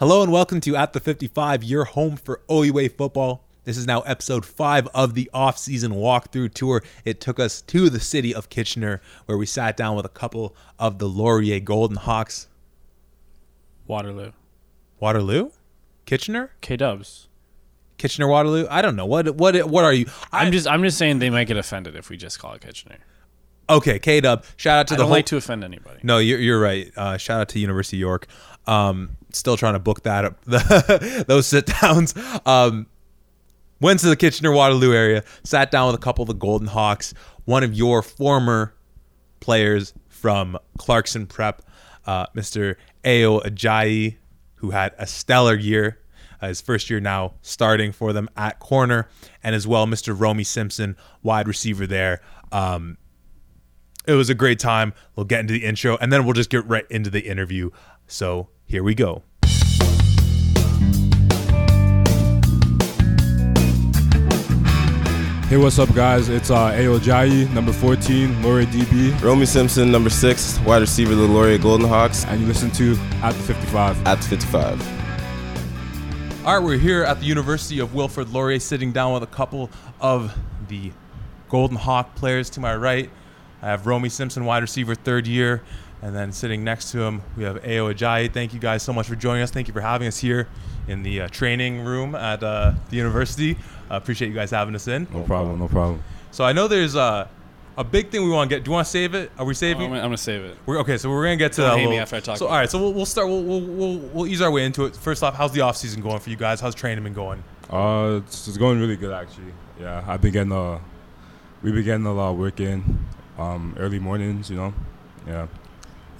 Hello and welcome to At the 55, your home for OUA football. This is now episode five of the off-season walkthrough tour. It took us to the city of Kitchener, where we sat down with a couple of the Laurier Golden Hawks. Waterloo. Waterloo, Kitchener, K Dubs. Kitchener, Waterloo. I don't know what what what are you? I, I'm just I'm just saying they might get offended if we just call it Kitchener. okay. K Dub. Shout out to I the don't whole. like to offend anybody. no, you're you're right. Uh, shout out to University of York. Um, still trying to book that up. those sit downs. Um, went to the Kitchener Waterloo area, sat down with a couple of the Golden Hawks, one of your former players from Clarkson Prep, uh, Mr. Ayo Ajayi, who had a stellar year. Uh, his first year now starting for them at corner, and as well Mr. Romy Simpson, wide receiver there. Um, it was a great time. We'll get into the intro, and then we'll just get right into the interview. So here we go. Hey, what's up, guys? It's uh, Ayo Jayi, number 14, Laurier DB, Romy Simpson, number six, wide receiver of the Laurier Golden Hawks and you listen to At the 55. at the 55. All right, we're here at the University of Wilfrid Laurier, sitting down with a couple of the Golden Hawk players. To my right, I have Romy Simpson, wide receiver, third year, and then sitting next to him, we have Ayo Ajayi. Thank you guys so much for joining us. Thank you for having us here in the uh, training room at uh, the university. Uh, appreciate you guys having us in. No problem, no problem. So I know there's uh, a big thing we want to get. Do you want to save it? Are we I'm saving? gonna, I'm gonna save it. We're, okay, so we're gonna get to Don't that hate me little- after I talk So all right, so we'll, we'll start. We'll, we'll we'll we'll ease our way into it. First off, how's the off season going for you guys? How's training been going? Uh, it's, it's going really good, actually. Yeah, I've been getting, uh, we've been getting a lot of work in um, early mornings, you know? Yeah.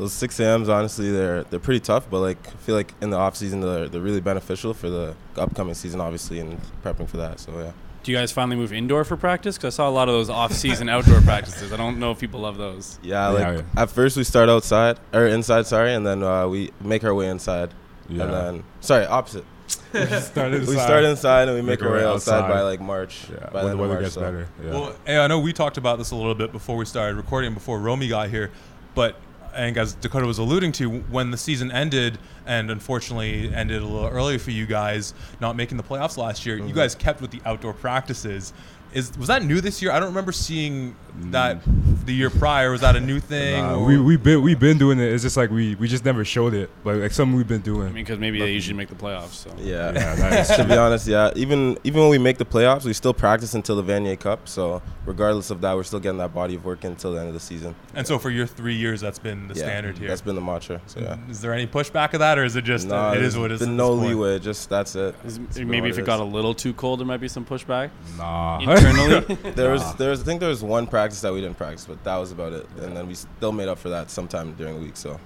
Those 6 a.m.s, honestly, they're they're pretty tough, but like I feel like in the off season they're, they're really beneficial for the upcoming season, obviously, and prepping for that. So yeah, Do you guys finally move indoor for practice? Because I saw a lot of those off-season outdoor practices. I don't know if people love those. yeah. Yeah, Like yeah. at first we start outside or inside, sorry, and then uh, we make our way inside, Yeah. and then sorry, opposite. started We start inside and we make Make our our way way outside, outside. by like March. Yeah, by when the end weather March, gets so. better. Yeah. Well, hey, I know we talked about this a little bit before we started recording, before Romy got here, but I think as Dakota was alluding to, when the season ended, and unfortunately ended a little early for you guys, not making the playoffs last year, Mm-hmm. you guys kept with the outdoor practices. Is was that new this year? I don't remember seeing that the year prior. Was that a new thing? Nah, we we been we been doing it. It's just like we we just never showed it, but like something we've been doing. I mean, because maybe they usually make the playoffs. So Yeah. Yeah, that is to be honest, yeah. Even even when we make the playoffs, we still practice until the Vanier Cup. So regardless of that, we're still getting that body of work until the end of the season. and so for your three years, that's been the Yeah, standard here. That's been the mantra. So yeah. Is there any pushback of that, or is it just Nah, uh, it is there's what it is? been no leeway. Just that's it. Is- It's been maybe what if it is. got a little too cold, there might be some pushback nah. Internally. There was there was I think there was one practice that we didn't practice, but that was about it. And then we still made up for that sometime during the week. So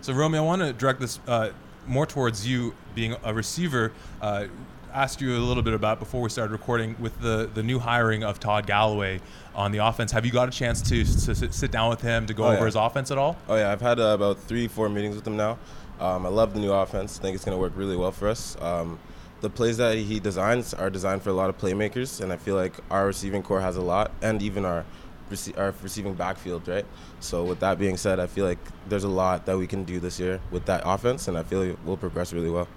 So, Romy, I want to direct this uh, more towards you being a receiver. Uh, ask you a little bit about before we started recording with the the new hiring of Todd Galloway on the offense. Have you got a chance to, to sit- sit down with him to go Oh, over yeah. his offense at all? oh yeah, I've had uh, about three four meetings with him now. Um, I love the new offense. I think it's gonna work really well for us. Um, the plays that he designs are designed for a lot of playmakers, and I feel like our receiving corps has a lot, and even our our receiving backfield, right? So with that being said, I feel like there's a lot that we can do this year with that offense, and I feel like we'll progress really well.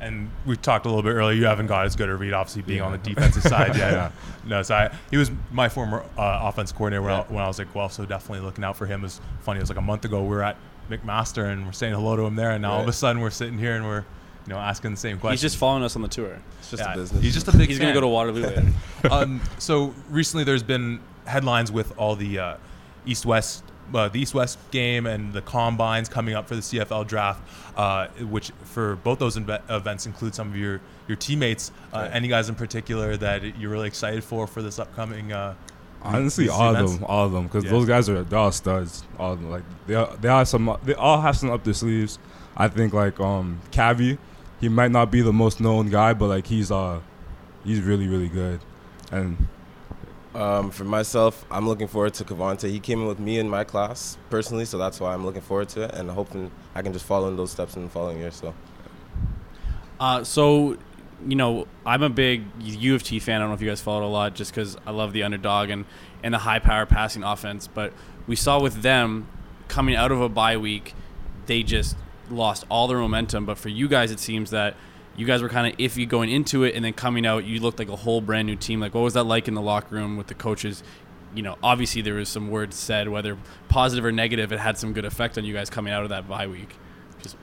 And we talked a little bit earlier. You haven't got as good a read, obviously, being on the defensive side yet. Yeah. No, so I, he was my former uh, offense coordinator when, I, when I was at Guelph, so definitely looking out for him. It was funny. It was like a month ago. We were at McMaster and we're saying hello to him there, and now all of a sudden we're sitting here and we're, you know, asking the same question. He's just following us on the tour. It's just Yeah, a business. He's just a big. He's gonna go to Waterloo later. um, so recently, there's been headlines with all the uh, East West, uh, the East West game, and the combines coming up for the CFL draft, uh, which for both those inve- events include some of your your teammates. Uh, Right. Any guys in particular that you're really excited for for this upcoming? Uh, Honestly, these all of them, all of them, because Yeah. those guys are they're all studs. All of them, like they are, they are some, they all have some up their sleeves. I think like um Cavi, he might not be the most known guy, but like he's uh he's really really good, and Um, for myself, I'm looking forward to Cavante. He came in with me in my class personally, so that's why I'm looking forward to it and hoping I can just follow in those steps in the following year. So Uh, so, you know, I'm a big U of T fan. I don't know if you guys follow it a lot, just because I love the underdog and and the high power passing offense. But we saw with them coming out of a bye week, they just lost all their momentum. But for you guys, it seems that you guys were kind of iffy going into it, and then coming out, you looked like a whole brand new team. Like, what was that like in the locker room with the coaches? You know, obviously there was some words said, whether positive or negative. It had some good effect on you guys coming out of that bye week. Just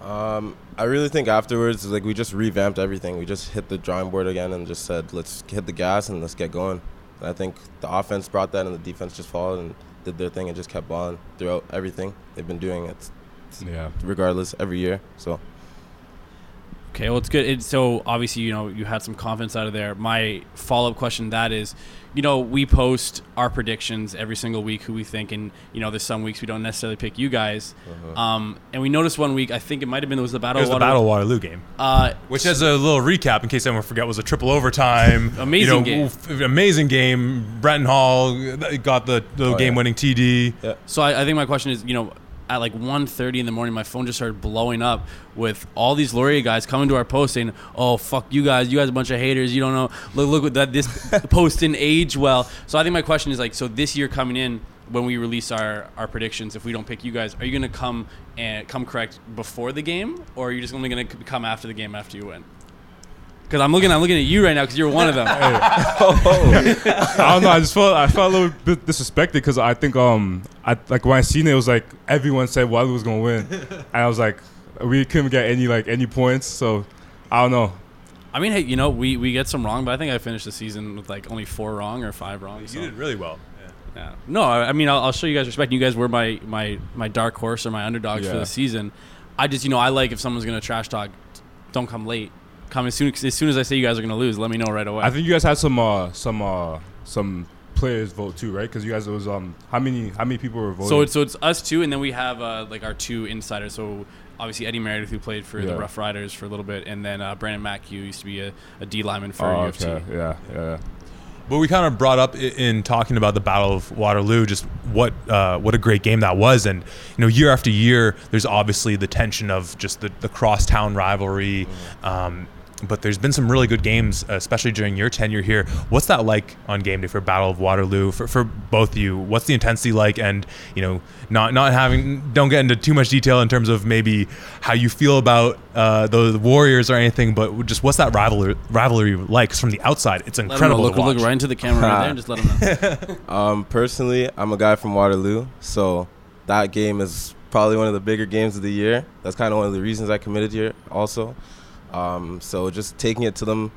Um, I really think afterwards, like we just revamped everything. We just hit the drawing board again and just said, let's hit the gas and let's get going. And I think the offense brought that, and the defense just followed and did their thing and just kept balling throughout everything they've been doing. It Yeah. regardless every year. So Okay, well, it's good. It, so obviously, you know, you had some confidence out of there. My follow up question to that is, you know, we post our predictions every single week, who we think, and you know, there's some weeks we don't necessarily pick you guys. Um, and we noticed one week, I think it might have been it was the It battle. was of the Battle Waterloo game. Uh, Which, as a little recap, in case anyone forget, was a triple overtime. Amazing you know, game. f- Amazing game. Brenton Hall got the, the Oh, game-winning TD. yeah, So I, I think my question is, you know, at like 1.30 in the morning, my phone just started blowing up with all these Laurier guys coming to our post saying, "Oh fuck you guys, you guys are a bunch of haters. You don't know. Look, look at that. This post didn't age well." So I think my question is like, so this year coming in, when we release our our predictions, if we don't pick you guys, are you gonna come and come correct before the game, or are you just only gonna come after the game after you win? Because I'm looking, I'm looking at you right now because you're one of them. I don't know. I just felt I felt a little bit disrespected because I think um I like when I seen it, it was like everyone said Waterloo was gonna win, and I was like we couldn't get any like any points. So I don't know. I mean, hey, you know, we we get some wrong, but I think I finished the season with like only four wrong or five wrong. so- You did really well. Yeah. No, I I mean, I'll, I'll show you guys respect. You guys were my my my dark horse or my underdogs for the season. I just, you know, I like if someone's gonna trash talk, don't come late. Come as soon as soon as I say you guys are gonna lose, let me know right away. I think you guys had some uh some uh some players vote too, right? Because you guys it was um how many how many people were voting? so it's so it's us two, and then we have uh, like our two insiders. So obviously Eddie Meredith, who played for the Rough Riders for a little bit, and then uh, Brandon Mack, who used to be a, a D lineman for oh, U of T. okay. yeah yeah. But we kind of brought up in talking about the Battle of Waterloo, just what uh, what a great game that was, and you know, year after year, there's obviously the tension of just the, the crosstown rivalry. Um, but there's been some really good games, especially during your tenure here. What's that like on game day for Battle of Waterloo for, for both of you? What's the intensity like? And you know, not not having don't get into too much detail in terms of maybe how you feel about uh, the, the Warriors or anything, but just what's that rivalry rivalry like? 'Cause from the outside, it's Let 'em know. incredible. Look, to watch. look right into the camera right there, and just let them know. Um, personally, I'm a guy from Waterloo, so that game is probably one of the bigger games of the year. That's kind of one of the reasons I committed here, also. Um, so just taking it to them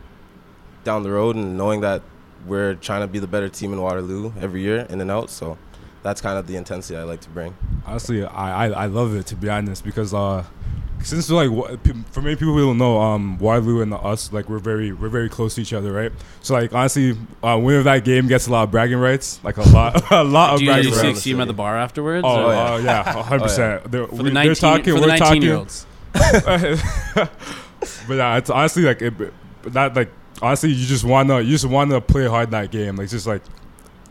down the road and knowing that we're trying to be the better team in Waterloo every year, in and out. So that's kind of the intensity I like to bring. Honestly, I, I I love it to be honest because uh since like wa- pe- for many people who don't know um Waterloo and us like we're very we're very close to each other right so like honestly uh, winner of that game gets a lot of bragging rights like a lot a lot of Do you, bragging you rights. see, see him at the bar afterwards? Oh, or- uh, yeah, hundred percent. They're, for the 19 they're talking. for the 19 talking. year olds. but yeah, it's honestly like it, but that like honestly you just wanna you just wanna play hard that game like just like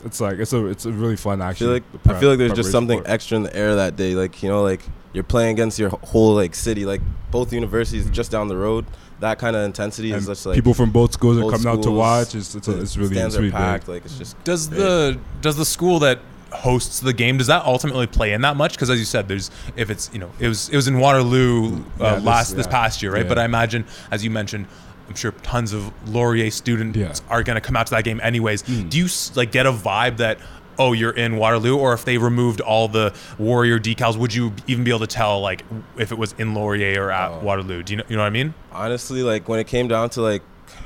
it's like it's a it's a really fun I feel like the I feel like there's just something for it. extra in the air that day. Like you know, like you're playing against your whole like city, like both universities mm-hmm. just down the road. That kind of intensity is And just like people from both schools are both coming out to watch. It's it's, a, it's really stands it's really are packed. big. Like it's just Does great. the does the school that hosts the game does that ultimately play in that much? Because as you said, there's if it's you know it was it was in Waterloo uh, Yeah, this- last this yeah. past year, right? Yeah. But I imagine, as you mentioned. I'm sure tons of Laurier students are going to come out to that game anyways. Mm. Do you s- like get a vibe that oh you're in Waterloo, or if they removed all the Warrior decals, would you even be able to tell like if it was in Laurier or at Oh. Waterloo? Do you know you know what I mean? honestly, like when it came down to like,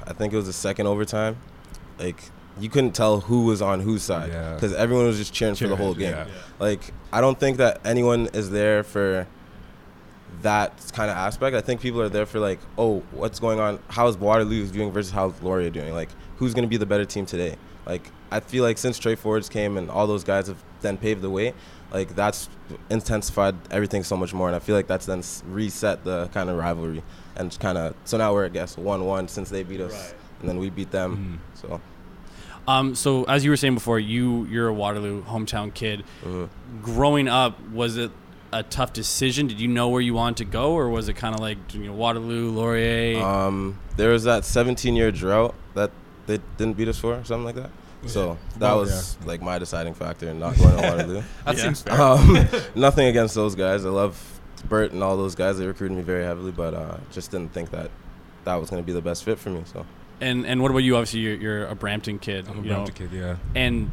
I think it was the second overtime, like you couldn't tell who was on whose side Yeah. because everyone was just cheering, for the whole game. Yeah. Like I don't think that anyone is there for that kind of aspect. I think people are there for like, oh, what's going on? How's Waterloo doing versus how's Laurier doing? Like, who's gonna be the better team today? Like, I feel like since Tre Fords came and all those guys have then paved the way, like that's intensified everything so much more. And I feel like that's then reset the kind of rivalry and kind of so now we're I guess one one since they beat us and then we beat them. Mhm. So. Um, so as you were saying before, you you're a Waterloo hometown kid. mhm. Growing up, was it a tough decision? Did you know where you wanted to go, or was it kind of like you know Waterloo, Laurier? Um, there was that 17 year drought that they didn't beat us for, or something like that. So that Oh, was like my deciding factor in not going to Waterloo. That Yeah. seems fair. Um, nothing against those guys. I love Bert and all those guys, they recruited me very heavily, but uh, just didn't think that that was going to be the best fit for me. So And and what about you? Obviously, you're, you're a Brampton kid. I'm a you know, Brampton kid, yeah. And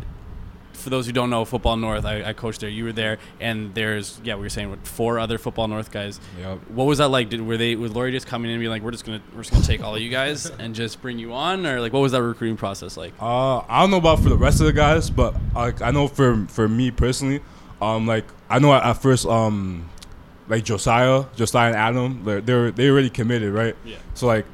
for those who don't know, Football North, I, I coached there. You were there, and there's yeah, we were saying what, four other Football North guys. Yep. What was that like? Did were they was Laurier just coming in and be like, we're just gonna we're just gonna take all of you guys and just bring you on, or like what was that recruiting process like? Uh, I don't know about for the rest of the guys, but like I know for for me personally, um, like I know at, at first, um, like Josiah, Josiah and Adam, they're they're they already committed, right? Yeah. So like,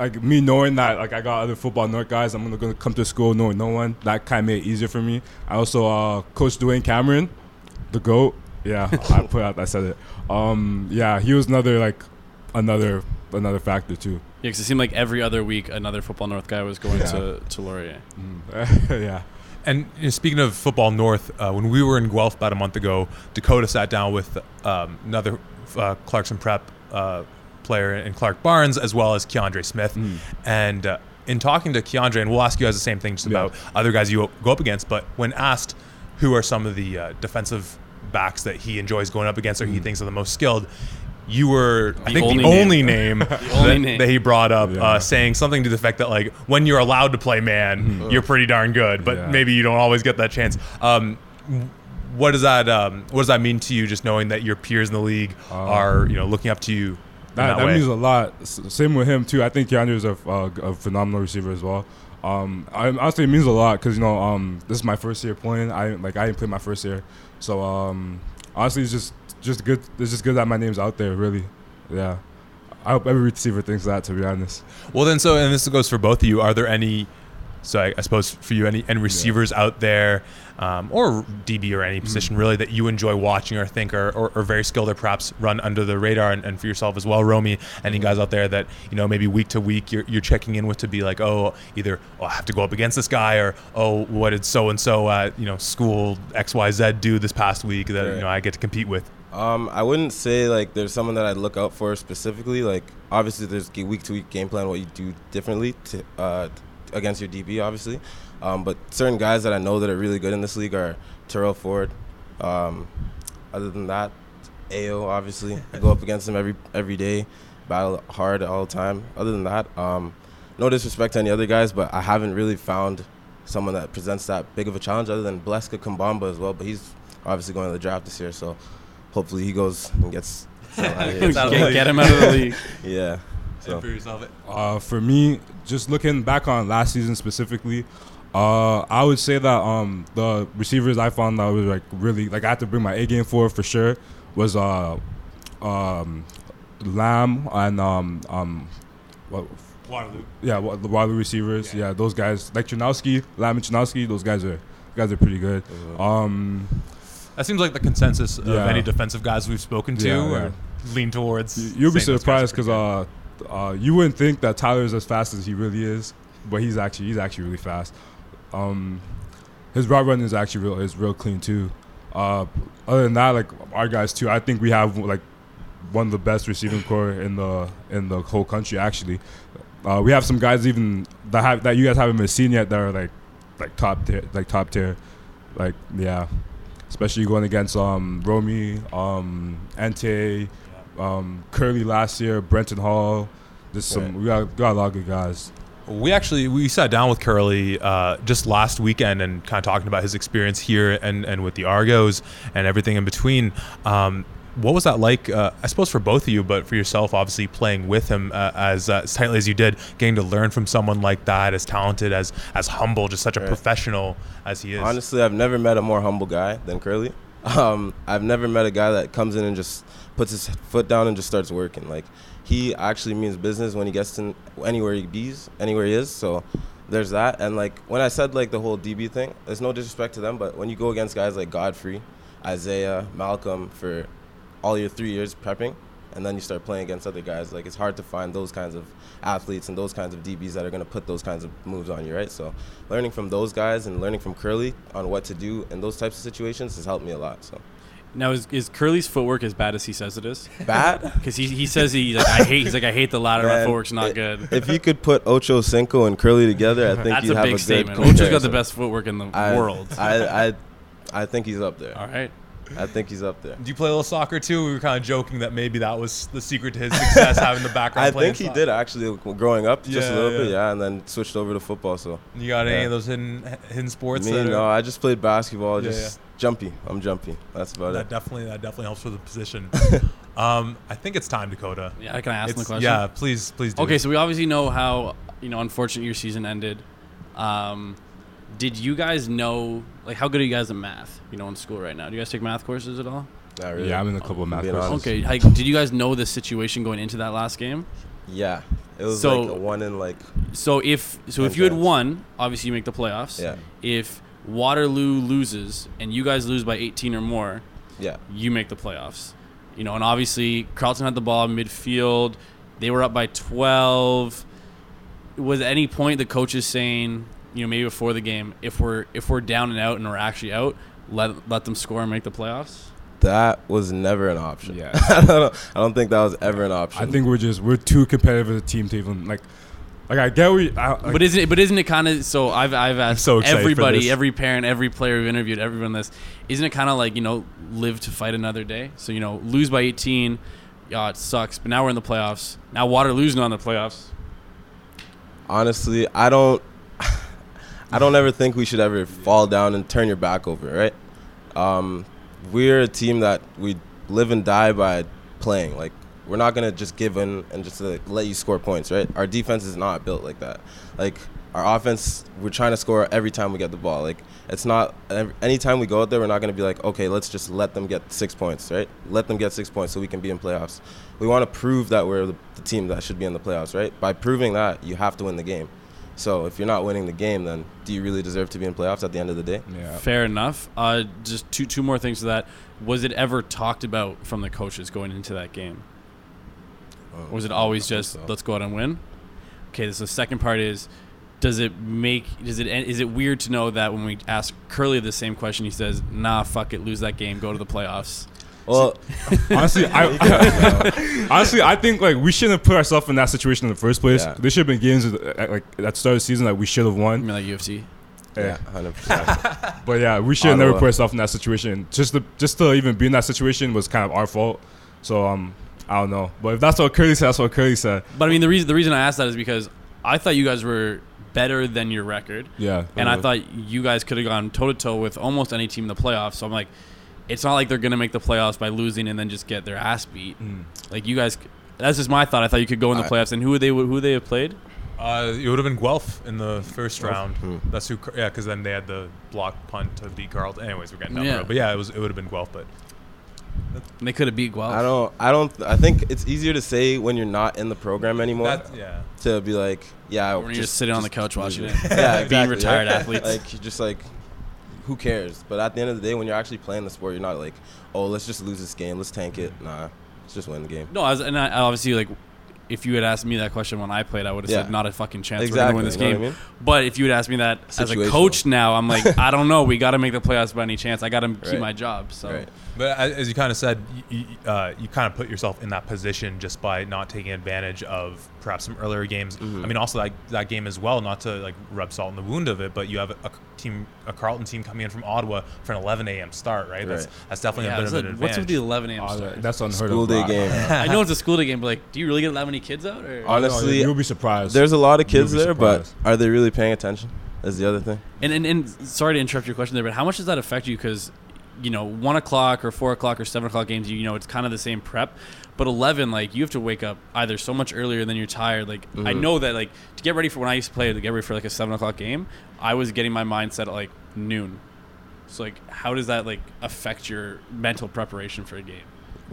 like me knowing that like I got other football North guys, I'm gonna, gonna come to school knowing no one. That kind of made it easier for me. I also uh, coach Dwayne Cameron, the goat. Yeah, I put out I said it. Um, yeah, he was another like another another factor too. Yeah, because it seemed like every other week another Football North guy was going Yeah. to to Laurier. Mm. yeah. And you know, speaking of football north, uh, when we were in Guelph about a month ago, Dakota sat down with um, another uh, Clarkson Prep uh, player in Clark Barnes, as well as Keandre Smith. Mm. And uh, in talking to Keandre, and we'll ask you guys the same thing just Yeah. about other guys you go up against, but when asked who are some of the uh, defensive backs that he enjoys going up against or he Mm. thinks are the most skilled, you were, I think, only the name. only name, only that, name. that he brought up, Yeah. uh, saying something to the effect that, like, when you're allowed to play man, you're pretty darn good, but Yeah. maybe you don't always get that chance. Um, what does that um, What does that mean to you? Just knowing that your peers in the league are, you know, looking up to you. That, that, that, means a lot. S- Same with him too. I think Keanu is a, uh, a phenomenal receiver as well. Um, I, honestly, it means a lot because you know um, this is my first year playing. I like I didn't play my first year, so um, honestly, it's just just good. It's just good that my name's out there. Really, yeah. I hope every receiver thinks that. To be honest, Well, then, so and this goes for both of you. Are there any? So I, I suppose for you, any any receivers out there, um, or DB or any position really that you enjoy watching or think are, or, or very skilled or perhaps run under the radar, and, and for yourself as well, Romy. Any guys out there that you know maybe week to week you're, you're checking in with to be like, oh, either oh I have to go up against this guy, or oh what did so and so at you know school X Y Z do this past week that you know I get to compete with. Um, I wouldn't say like there's someone that I'd look out for specifically. Like obviously there's week to week game plan what you do differently to, uh, against your DB obviously. Um, but certain guys that I know that are really good in this league are Terrell Ford. Um, other than that, Ayo obviously I go up against him every every day, battle hard all the time. Other than that, um, no disrespect to any other guys, but I haven't really found someone that presents that big of a challenge other than Bleska Kambamba as well. But he's obviously going to the draft this year, so hopefully he goes and gets. some out of here. It's out of the get, get him out of the league. yeah. So yourself, Uh, for me, just looking back on last season specifically, uh, I would say that um, the receivers I found that was like really like I had to bring my A game for for sure was uh, um, Lamb and um, um, what, Waterloo. yeah, the Waterloo receivers. Yeah. those guys like Ternowski, Lamb and Ternowski. Those guys are guys are pretty good. Um, That seems like the consensus of Yeah. any defensive guys we've spoken to Yeah, or lean towards. You- You'll be saying those guys surprised because uh, uh, you wouldn't think that Tyler is as fast as he really is, but he's actually he's actually really fast. Um, his route running is actually real is real clean too. Uh, other than that, like our guys too, I think we have like one of the best receiving corps in the in the whole country. Actually, uh, we have some guys even that have that you guys haven't been seen yet that are like like top tier, like top tier, like yeah. Especially going against um Romy, um Ante, um, Kurleigh last year, Brenton Hall. There's some Right. we got, got a lot of good guys. We actually we sat down with Kurleigh uh, just last weekend and kind of talking about his experience here and, and with the Argos and everything in between. Um, what was that like? Uh, I suppose for both of you, but for yourself, obviously playing with him uh, as, uh, as tightly as you did, getting to learn from someone like that, as talented, as as humble, just such a Right. professional as he is. Honestly, I've never met a more humble guy than Kurleigh. Um, I've never met a guy that comes in and just puts his foot down and just starts working. Like he actually means business when he gets in anywhere he bees, anywhere he is. So there's that. And like when I said like the whole DB thing, there's no disrespect to them, but when you go against guys like Godfrey, Isaiah, Malcolm for all your three years prepping, and then you start playing against other guys, like it's hard to find those kinds of athletes and those kinds of DBs that are going to put those kinds of moves on you, right? So learning from those guys and learning from Kurleigh on what to do in those types of situations has helped me a lot. So Now is, is Kurleigh's footwork as bad as he says it is? bad. Because he, he says he like I hate he's like I hate the ladder. My footwork's not i- good. If you could put Ocho Cinco and Kurleigh together, I think That's you'd a have big a good statement. Ocho's got the comparison. best footwork in the I, world. I, I, I think he's up there. All right. I think he's up there. Do you play a little soccer too? We were kind of joking that maybe that was the secret to his success, having the background. I playing think he soccer. did actually growing up just Yeah, a little bit, yeah. yeah, and then switched over to football. So You got any of those hidden hidden sports? me, no, I just played basketball, Yeah, just jumpy. I'm jumpy. That's about that it. definitely that definitely helps with the position. um, I think it's time, Dakota. Yeah, can I ask It's- the question? Yeah, please, please do. Okay, it. so we obviously know how you know unfortunate your season ended. Um, did you guys know like how good are you guys at math? You know, in school right now, do you guys take math courses at all? Not really. Yeah, I'm in a couple of math Being courses. honest. Okay, like, did you guys know the situation going into that last game? Yeah, it was So- like a one in like So if so, if Ten you had won, obviously you make the playoffs. yeah, If Waterloo loses and you guys lose by 18 or more, yeah. you make the playoffs. You know, and obviously Carleton had the ball in midfield. They were up by 12. Was at any point the coaches saying, you know, maybe before the game, if we're if we're down and out and we're actually out, let let them score and make the playoffs? That was never an option. Yeah. I don't. I don't think that was ever an option. I think we're just we're too competitive as a team to even like like I get we I, like, but isn't it? But isn't it kind of? So I've I've asked so everybody, every parent, every player we've interviewed, everyone this. Isn't it kind of like you know live to fight another day? So you know lose by 18, yeah, it sucks. But now we're in the playoffs. Now Waterloo's not in the playoffs. honestly, I don't. I don't ever think we should ever fall down and turn your back over, right? Um, we're a team that we live and die by playing. Like we're not gonna just give in and just like, let you score points, right? Our defense is not built like that. Like our offense, we're trying to score every time we get the ball. Like it's not ev- anytime we go out there, we're not gonna be like, okay, let's just let them get six points, right? Let them get six points so we can be in playoffs. We want to prove that we're the, the team that should be in the playoffs, right? By proving that, you have to win the game. So if you're not winning the game, then do you really deserve to be in playoffs at the end of the day? yeah. Fair enough. Uh, just two two more things to that. Was it ever talked about from the coaches going into that game? Or was it always just so. let's go out and win? Okay, so the second part is does it make does it is it weird to know that when we ask Kurleigh the same question he says, "Nah, fuck it, lose that game, go to the playoffs." Well, honestly, I, honestly, I think like we shouldn't have put ourselves in that situation in the first place. Yeah. There should have been games at, like at the start of the season that we should have I won. mean like UFC. yeah, hundred percent. But yeah, we should have never put ourselves in that situation. Just to just to even be in that situation was kind of our fault. So um, I don't know. But if that's what Kurleigh said, that's what Kurleigh said. But I mean the reason the reason I asked that is because I thought you guys were better than your record. Yeah. And I Mhm. thought you guys could have gone toe to toe with almost any team in the playoffs. So I'm like, it's not like they're gonna make the playoffs by losing and then just get their ass beat. Mm. Like you guys, that's just my thought. I thought you could go in the I- playoffs. And who would they who would they have played? Uh, it would have been Guelph in the first round. Hmm. That's who. Yeah, because then they had the block punt to beat Carleton. Anyways, we're getting down Yeah. the road. But yeah, it was. It would have been Guelph. But And they could have beat Guelph. I don't. I don't. I think it's easier to say when you're not in the program anymore that, yeah. to be like, yeah, When you're just sitting on the couch watching it. yeah, Being retired right? athletes. Like just like, who cares? But at the end of the day, when you're actually playing the sport, you're not like, oh, let's just lose this game, let's tank it. Nah, let's just win the game. No, I was, and I, obviously like. If you had asked me that question when I played, I would have Yeah. said not a fucking chance. Exactly. We're gonna win this you know game. I mean? But if you had asked me that as a coach now, I'm like, I don't know. We got to make the playoffs by any chance. I got to keep Right. my job. So Right. But as as you kind of said, you, uh, you kind of put yourself in that position just by not taking advantage of perhaps some earlier games. Mhm. I mean, also that, that game as well. Not to like rub salt in the wound of it, but you have a, a team, a Carleton team coming in from Ottawa for an 11 a.m. start, right? That's Right. that's definitely yeah, a bit it's of an advantage. what's with the 11 a.m. Start? that- that's unheard School of. School day game. I know it's a school day game, but like, do you really get that many kids out? Or? Honestly, you'll be surprised. There's a lot of kids be there, but are they really paying attention? Is the other thing. And, and and sorry to interrupt your question there, but how much does that affect you? Because you know, one o'clock or four o'clock or seven o'clock games, you, you know, it's kind of the same prep. But eleven, like you have to wake up either so much earlier than you're tired. Like I Mhm. know that like to get ready for when I used to play to get ready for like a seven o'clock game, I was getting my mindset at like noon. So like, how does that like affect your mental preparation for a game?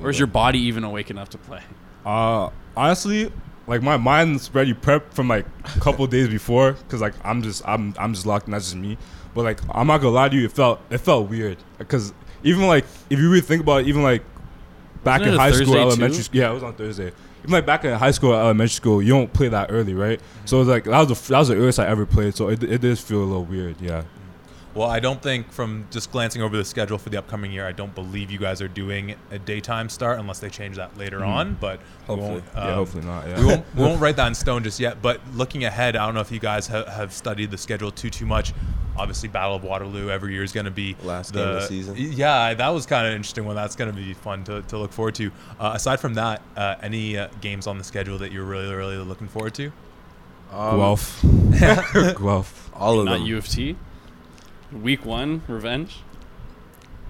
Or is your body even awake enough to play? Uh, honestly, like my mind's ready prepped from like a couple days before, cause like I'm just I'm I'm just locked, and that's just me. But like I'm not gonna lie to you, it felt it felt weird, cause even like if you really think about it, even like back Wasn't in high school, elementary school, yeah, it was on Thursday. Even like back in high school, elementary school, you don't play that early, right? So it's like that was the that was the earliest I ever played, so it it does feel a little weird, yeah. Well, I don't think from just glancing over the schedule for the upcoming year, I don't believe you guys are doing a daytime start unless they change that later Hmm. on. But we Hopefully. won't, yeah, um, hopefully not. Yeah. we won't we won't write that in stone just yet. But looking ahead, I don't know if you guys have, have studied the schedule too too much. obviously, Battle of Waterloo every year is going to be Last game of the season. Yeah, that was kind of interesting one. That's going to be fun to, to look forward to. Uh, aside from that, uh, any uh, games on the schedule that you're really really looking forward to? Um, Guelph. Guelph. all of Not them. U of T. Week one, revenge.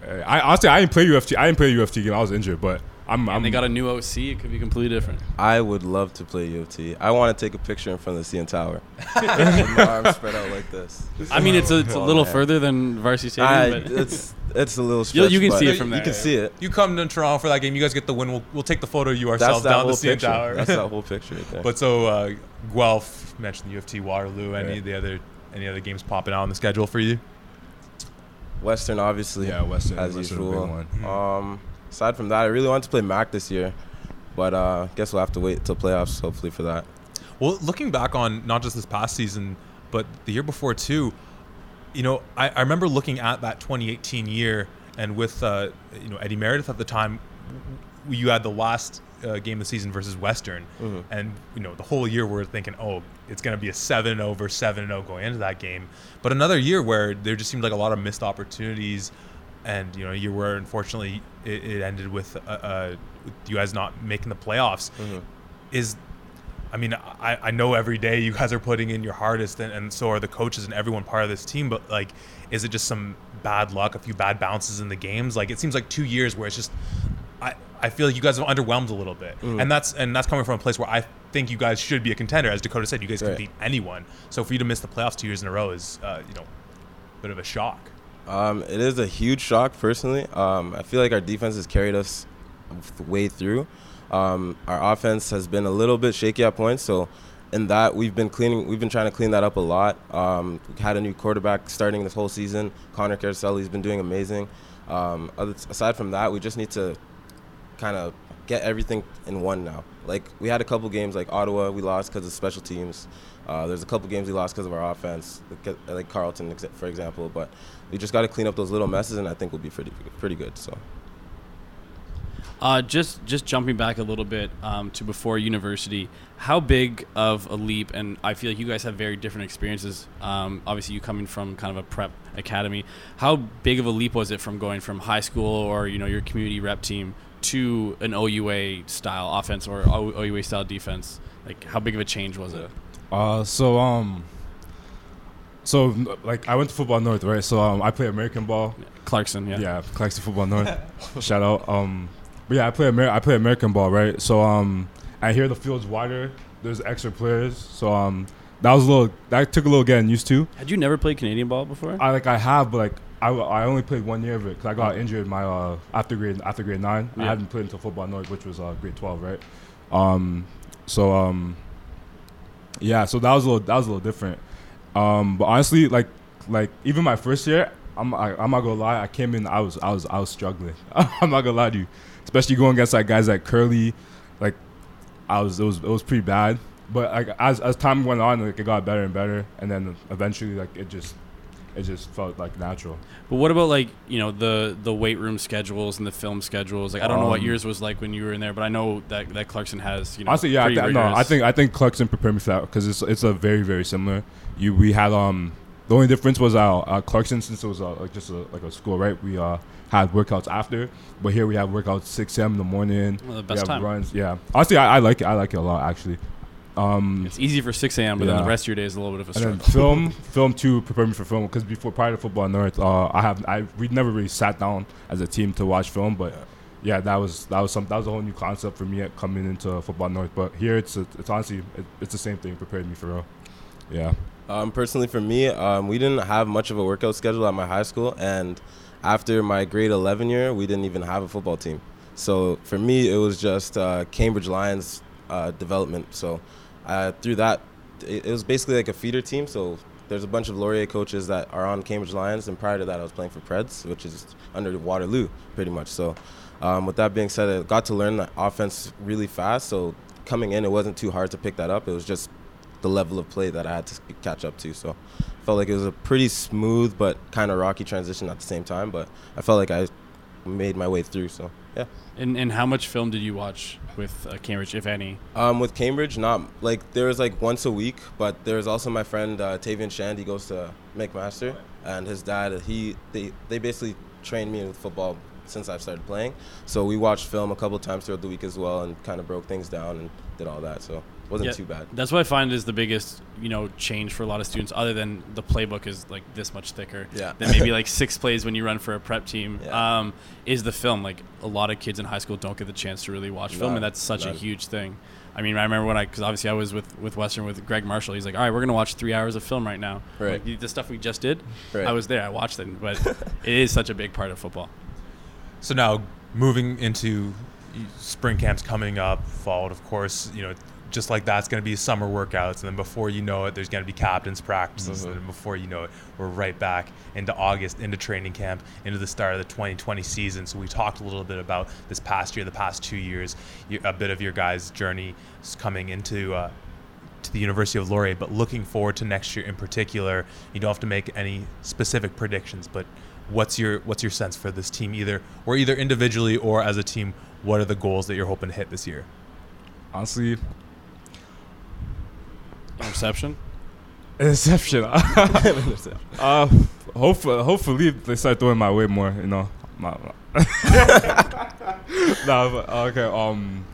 Uh, I honestly I didn't play U of T. I didn't play U of T game. I was injured, but I'm. I'm And they got a new OC. It could be completely different. I would love to play U of T. I want to take a picture in front of the CN Tower. My arms spread out like this. I mean, it's a, it's a Oh, little man. further than Varsity I, Stadium, but it's it's a little You'll- stretch. you can but see it from there. You there. can see it. You come to Toronto for that game. You guys get the win. We'll, we'll take the photo of you ourselves that down whole the CN picture. Tower. That's that whole picture right there. But so uh, Guelph mentioned the U of T Waterloo. Any Yeah. of the other any other games popping out on the schedule for you? Western, obviously. Yeah, Western. as Western a big usual. one. Um, aside from that, I really wanted to play Mac this year, but uh, guess we'll have to wait till playoffs, hopefully, for that. Well, looking back on not just this past season, but the year before too, you know, I, I remember looking at that 2018 year, and with uh, you know Eddie Meredith at the time, you had the last uh, game of the season versus Western, Mhm. and you know the whole year we're thinking, oh, it's going to be a seven over seven seven zero going into that game, but another year where there just seemed like a lot of missed opportunities. And you know, you were unfortunately it, it ended with, uh, uh, with you guys not making the playoffs. Mhm. Is I mean, I, I know every day you guys are putting in your hardest, and, and so are the coaches and everyone part of this team. But like, is it just some bad luck, a few bad bounces in the games? Like, it seems like two years where it's just, I, feel like you guys have underwhelmed a little bit, Mm. and that's and that's coming from a place where I think you guys should be a contender. As Dakota said, you guys can beat anyone. So for you to miss the playoffs two years in a row is, uh, you know, a bit of a shock. Um, it is a huge shock, personally. Um, I feel like our defense has carried us way through. Um, our offense has been a little bit shaky at points, so in that we've been cleaning. We've been trying to clean that up a lot. Um, we had a new quarterback starting this whole season. Connor Caroselli's been doing amazing. Um, other, aside from that, we just need to kind of get everything in one now. Like we had a couple games like Ottawa, we lost because of special teams. Uh, there's a couple games we lost because of our offense, like, Carleton, for example. But we just got to clean up those little messes, and I think we'll be pretty pretty good. So Uh, just just jumping back a little bit um, to before university, how big of a leap? And I feel like you guys have very different experiences. Um, obviously, you coming from kind of a prep academy, how big of a leap was it from going from high school or you know your community rep team to an OUA style offense or OUA style defense? Like, how big of a change was it? Uh, so um, so like I went to football north, right? So um, I play American ball. Clarkson, yeah. Yeah, Clarkson football north. Shout out. Um, but yeah, I play Amer- I play American ball, right? So um, I hear the field's wider. There's extra players, so um, that was a little that took a little getting used to. Had you never played Canadian ball before? I like I have, but like I, I only played one year of it because I got injured my uh after grade after grade nine. I Yeah. hadn't played until football north, which was uh, grade twelve, right? Um, so um, yeah, so that was a little that was a little different. Um, but honestly, like like even my first year, I'm I, I'm not gonna lie, I came in I was I was I was struggling. I'm not gonna lie to you, especially going against like guys like Kurleigh, like I was it was it was pretty bad. But like as as time went on, like it got better and better, and then eventually like it just it just felt like natural. But what about like you know the the weight room schedules and the film schedules? Like I don't know what Um, yours was like when you were in there, but I know that that Clarkson has you know. Honestly, yeah, I th- no, I think I think Clarkson prepared me for that because it's it's a very very similar. You we had um the only difference was uh, uh Clarkson since it was uh, like just a, like a school right we uh had workouts after, but here we have workouts six a.m. in the morning. Well, the we best have time. runs. Yeah, honestly, I, I like it. I like it a lot actually. Um, It's easy for 6 a.m., but then the rest of your day is a little bit of a and struggle. then film, film too prepared me for film because before prior to football north, uh, I have I we never really sat down as a team to watch film, but yeah, that was that was some that was a whole new concept for me at coming into football north. But here it's it's honestly it, it's the same thing. Prepared me for real. Yeah. Um, personally, for me, um, we didn't have much of a workout schedule at my high school, and after my grade 11 year, we didn't even have a football team. So for me, it was just uh, Cambridge Lions uh, development. So uh, through that, it, it was basically like a feeder team. So there's a bunch of Laurier coaches that are on Cambridge Lions, and prior to that, I was playing for Preds, which is under Waterloo, pretty much. So um, with that being said, I got to learn the offense really fast. So coming in, it wasn't too hard to pick that up. It was just the level of play that I had to catch up to. So I felt like it was a pretty smooth but kind of rocky transition at the same time. But I felt like I made my way through. So yeah, And and how much film did you watch with uh, Cambridge, if any? Um, with Cambridge, not like there's like once a week, but there's also my friend uh, Tavian Shand. He goes to McMaster, and his dad. He they they basically trained me with football since I've started playing. So we watched film a couple times throughout the week as well, and kind of broke things down and did all that. So wasn't Yeah, too bad. That's what I find is the biggest, you know, change for a lot of students. Other than the playbook is like this much thicker. Yeah. Than maybe like six plays when you run for a prep team. Yeah. Um, is the film like a lot of kids in high school don't get the chance to really watch film, and that's such a huge thing. I mean, I remember when I, because obviously I was with, with Western with Greg Marshall. He's like, all right, we're gonna watch three hours of film right now. Right. Like, the stuff we just did. Right. I was there. I watched it, but it is such a big part of football. So now moving into spring camps coming up, fall, of course, you know, just like that's going to be summer workouts, and then before you know it, there's going to be captains practices, Mhm. and before you know it, we're right back into August, into training camp, into the start of the 2020 season. So we talked a little bit about this past year, the past two years, a bit of your guys' journey coming into. Uh, to the University of Laurier, but looking forward to next year in particular. You don't have to make any specific predictions, but what's your what's your sense for this team either or either individually or as a team? What are the goals that you're hoping to hit this year? Honestly, Interception. interception. uh, hopefully, hopefully they start throwing my way more. You know, my, nah, but, okay. Um,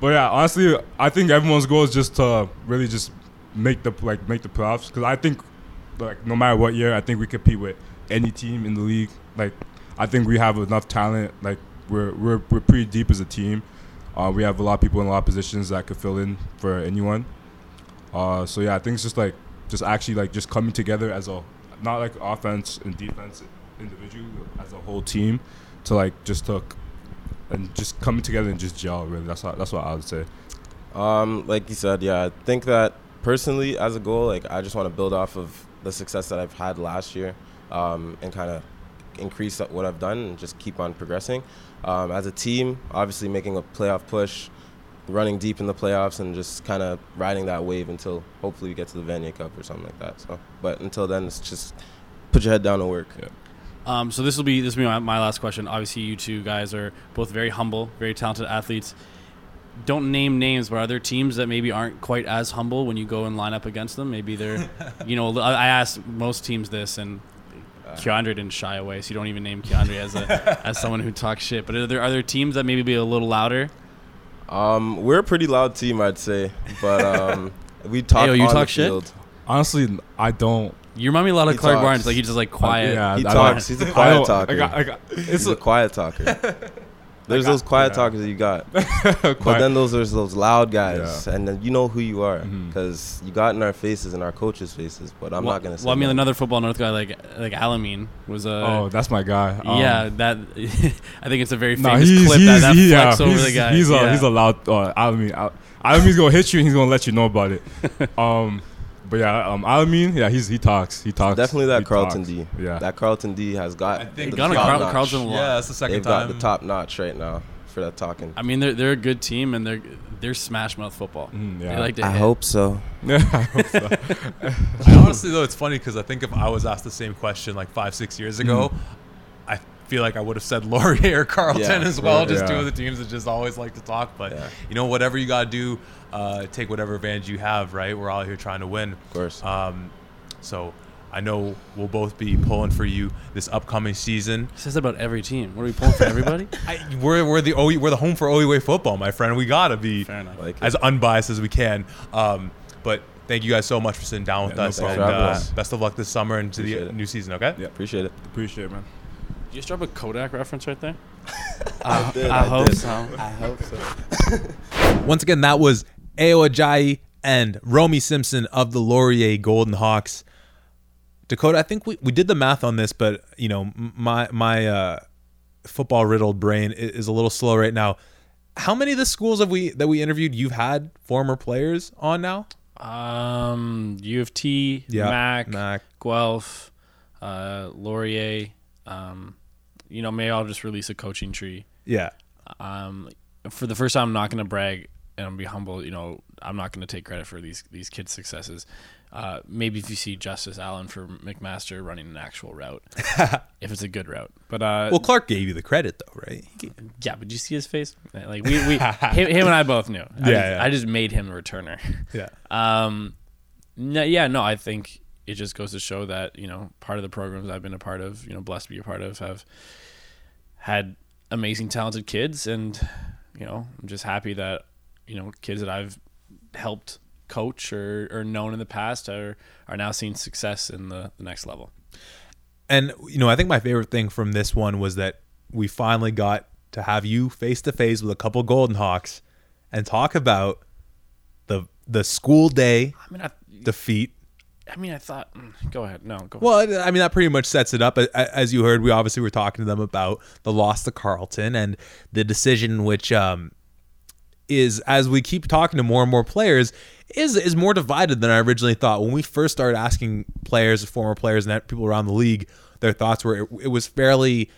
but yeah, honestly, I think everyone's goal is just to really just make the like make the playoffs. Because I think like no matter what year, I think we compete with any team in the league. Like I think we have enough talent. Like we're we're we're pretty deep as a team. Uh, we have a lot of people in a lot of positions that could fill in for anyone. Uh, so yeah, I think it's just like just actually like just coming together as a not like offense and defense individually as a whole team to like just to and just coming together and just gel. Really, that's what that's what I would say. Um, like you said, yeah, I think that personally, as a goal, like I just want to build off of the success that I've had last year, um, and kind of increase what I've done and just keep on progressing. Um, as a team, obviously making a playoff push, running deep in the playoffs, and just kind of riding that wave until hopefully we get to the Vanier Cup or something like that. So, but until then, it's just put your head down and work. Um, so this will be this will be my, my last question. Obviously, you two guys are both very humble, very talented athletes. Don't name names, but are there teams that maybe aren't quite as humble when you go and line up against them? Maybe they're, you know, I I asked most teams this, and Keandre didn't shy away, so you don't even name Keandre as a as someone who talks shit. But are there other teams that maybe be a little louder? Um, we're a pretty loud team, I'd say, but um, we talk. Ayo, you on talk the shit? field. Honestly, I don't. You remind me a lot of He Clark talks. Barnes, like he's just like quiet. yeah, He I talks. don't- He's a I quiet don't- talker. I got, I got, it's He's a a, quiet talker. There's got- those quiet yeah. talkers that you got, but then those there's those loud guys, Yeah. and then you know who you are because you got in our faces and our coaches' faces. But I'm well, not gonna say. Well, I mean, that. another football north guy like like Alameen was a. oh, that's my guy. Um, yeah, that I think it's a very No, famous he's clip he's that, that he, yeah, flex over he's, the guy. he's a yeah. he's a loud. Uh, Alameen, Al- Alameen's gonna hit you. and He's gonna let you know about it. um, but yeah, um, Alameen, yeah, he's he talks. He talks. definitely that Carleton talks. D. Yeah. that Carleton D has got. I think the Got top Carl- notch. Carleton a lot. Yeah, that's the 2nd They've time. got the top notch right now for that talking. I mean, they're they're a good team and they're they're smash mouth football. Mhm, yeah. They like to I hit. hope so. yeah, I hope so. I honestly though it's funny because I think if I was asked the same question like five six years ago, I feel like I would have said Laurier or Carleton Yeah, as well. right, just two of the teams that just always like to talk. But Yeah. you know whatever you gotta do, uh, take whatever advantage you have. Right, we're all here trying to win. Of course. Um, so I know we'll both be pulling for you this upcoming season. He says about every team. What are we pulling for everybody? I, we're, we're the OE, we're the home for OUA football, my friend. We gotta be Fair enough. Like it. as unbiased as we can. Um, but thank you guys so much for sitting down with Yeah, us, problem. and uh, best of luck this summer and to the it. new season. Okay. Yeah. Appreciate it. Appreciate it, man. Did you just drop a Kodak reference right there? I, did, I hope did. so. I hope so. Once again, that was Ayo Ajayi and Romy Simpson of the Laurier Golden Hawks. Dakota, I think we, we did the math on this, but you know my my uh, football riddled brain i- is a little slow right now. How many of the schools have we that we interviewed you've had former players on now? Um, U of T, Mac, Mac. Guelph, uh, Laurier. Um, you know, maybe I'll just release a coaching tree. Yeah. Um, for the first time, I'm not going to brag. and I'm be humble. You know, I'm not going to take credit for these these kids' successes. Uh, maybe if you see Justice Allen for McMaster running an actual route, if it's a good route. But uh, Well, Clark gave you the credit though, right? Yeah, but you see his face? Like we, we him, him and I both knew. I Yeah, just, yeah. I just made him a returner. Yeah. Um, no, yeah, no, I think it just goes to show that you know part of the programs I've been a part of, you know, blessed to be a part of, have had amazing, talented kids, and you know, I'm just happy that you know kids that I've helped coach or, or known in the past are are now seeing success in the, the next level. And you know, I think my favorite thing from this one was that we finally got to have you face to face with a couple Golden Hawks and talk about the the school day I mean, I, defeat. I mean, I thought. mm, Go ahead. No, go. Well, I mean that pretty much sets it up. As you heard, we obviously were talking to them about the loss to Carleton and the decision, which um, is as we keep talking to more and more players, is is more divided than I originally thought. When we first started asking players, former players, and people around the league, their thoughts were it, it was fairly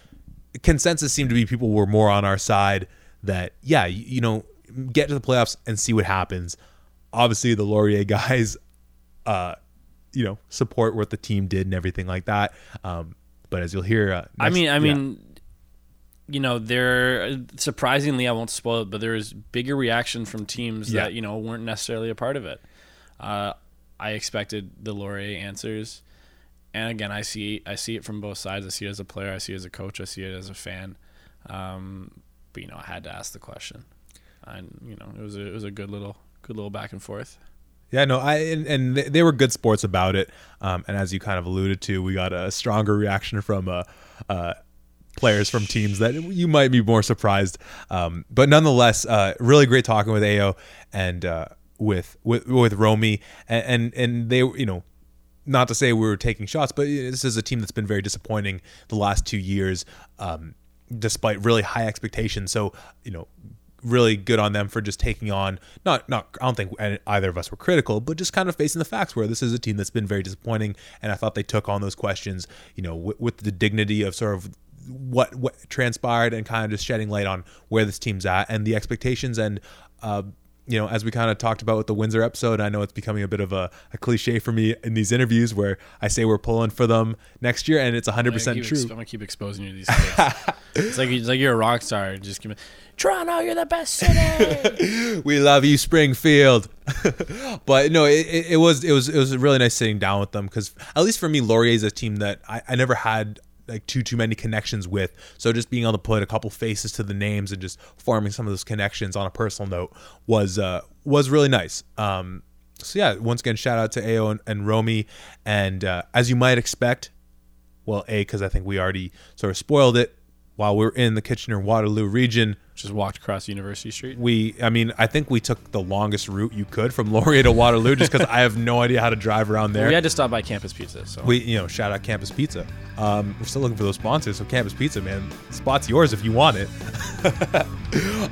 consensus seemed to be people were more on our side that yeah, you, you know, get to the playoffs and see what happens. Obviously, the Laurier guys, uh, you know, support what the team did and everything like that. Um, but as you'll hear, uh, I mean, I yeah. mean, you know, there surprisingly, I won't spoil it, but there was bigger reaction from teams Yeah. that you know weren't necessarily a part of it. Uh, I expected the Laurier answers, and again, I see I see it from both sides. I see it as a player, I see it as a coach, I see it as a fan. Um, but you know, I had to ask the question, and you know, it was a, it was a good little good little back and forth. Yeah, no, I and, and they- were good sports about it. Um, and as you kind of alluded to, we got a stronger reaction from uh, uh, players from teams that you might be more surprised. Um, but nonetheless, uh, really great talking with Ayo and uh, with with with Romy and, and and they you know not to say we were taking shots, but this is a team that's been very disappointing the last two years, um, despite really high expectations. So you know, really good on them for just taking on not not. I don't think either of us were critical, but just kind of facing the facts where this is a team that's been very disappointing, and I thought they took on those questions, you know, with, with the dignity of sort of what what transpired and kind of just shedding light on where this team's at and the expectations and. Uh, you know, as we kind of talked about with the Windsor episode, I know it's becoming a bit of a, a cliche for me in these interviews where I say we're pulling for them next year, and it's 100% I'm gonna keep true. I'm gonna keep exposing you to these it's like it's like you're a rock star. Just me, Toronto, you're the best city. we love you, Springfield. but no, it, it, it was it was it was really nice sitting down with them because at least for me, Laurier is a team that I, I never had like too too many connections with. So just being able to put a couple faces to the names and just forming some of those connections on a personal note was uh, was really nice. Um, so yeah, once again, shout out to Ayo and, and Romy, and uh, as you might expect, well, a because I think we already sort of spoiled it while we are in the Kitchener Waterloo region Just walked across University Street. we i mean i think we took the longest route you could from laurier to waterloo just because i have no idea how to drive around there. We had to stop by Campus Pizza. So. We you know shout out campus pizza. Um, we're still looking for those sponsors so campus pizza man spot's yours if you want it.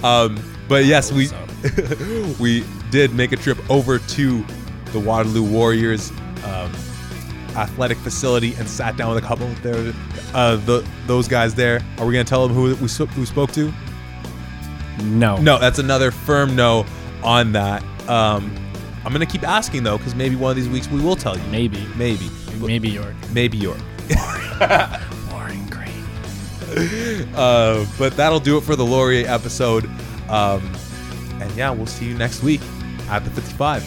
Um, but yes we we did make a trip over to the waterloo warriors. Um, athletic facility and sat down with a couple of their uh, the, those guys there are we going to tell them who we who spoke to no, no, that's another firm no on that. Um, I'm gonna keep asking though, because maybe one of these weeks we will tell you. maybe, Maybe, maybe York. maybe York. Boring, great. Uh, but that'll do it for the Laurier episode. Um, and yeah, we'll see you next week at the 55.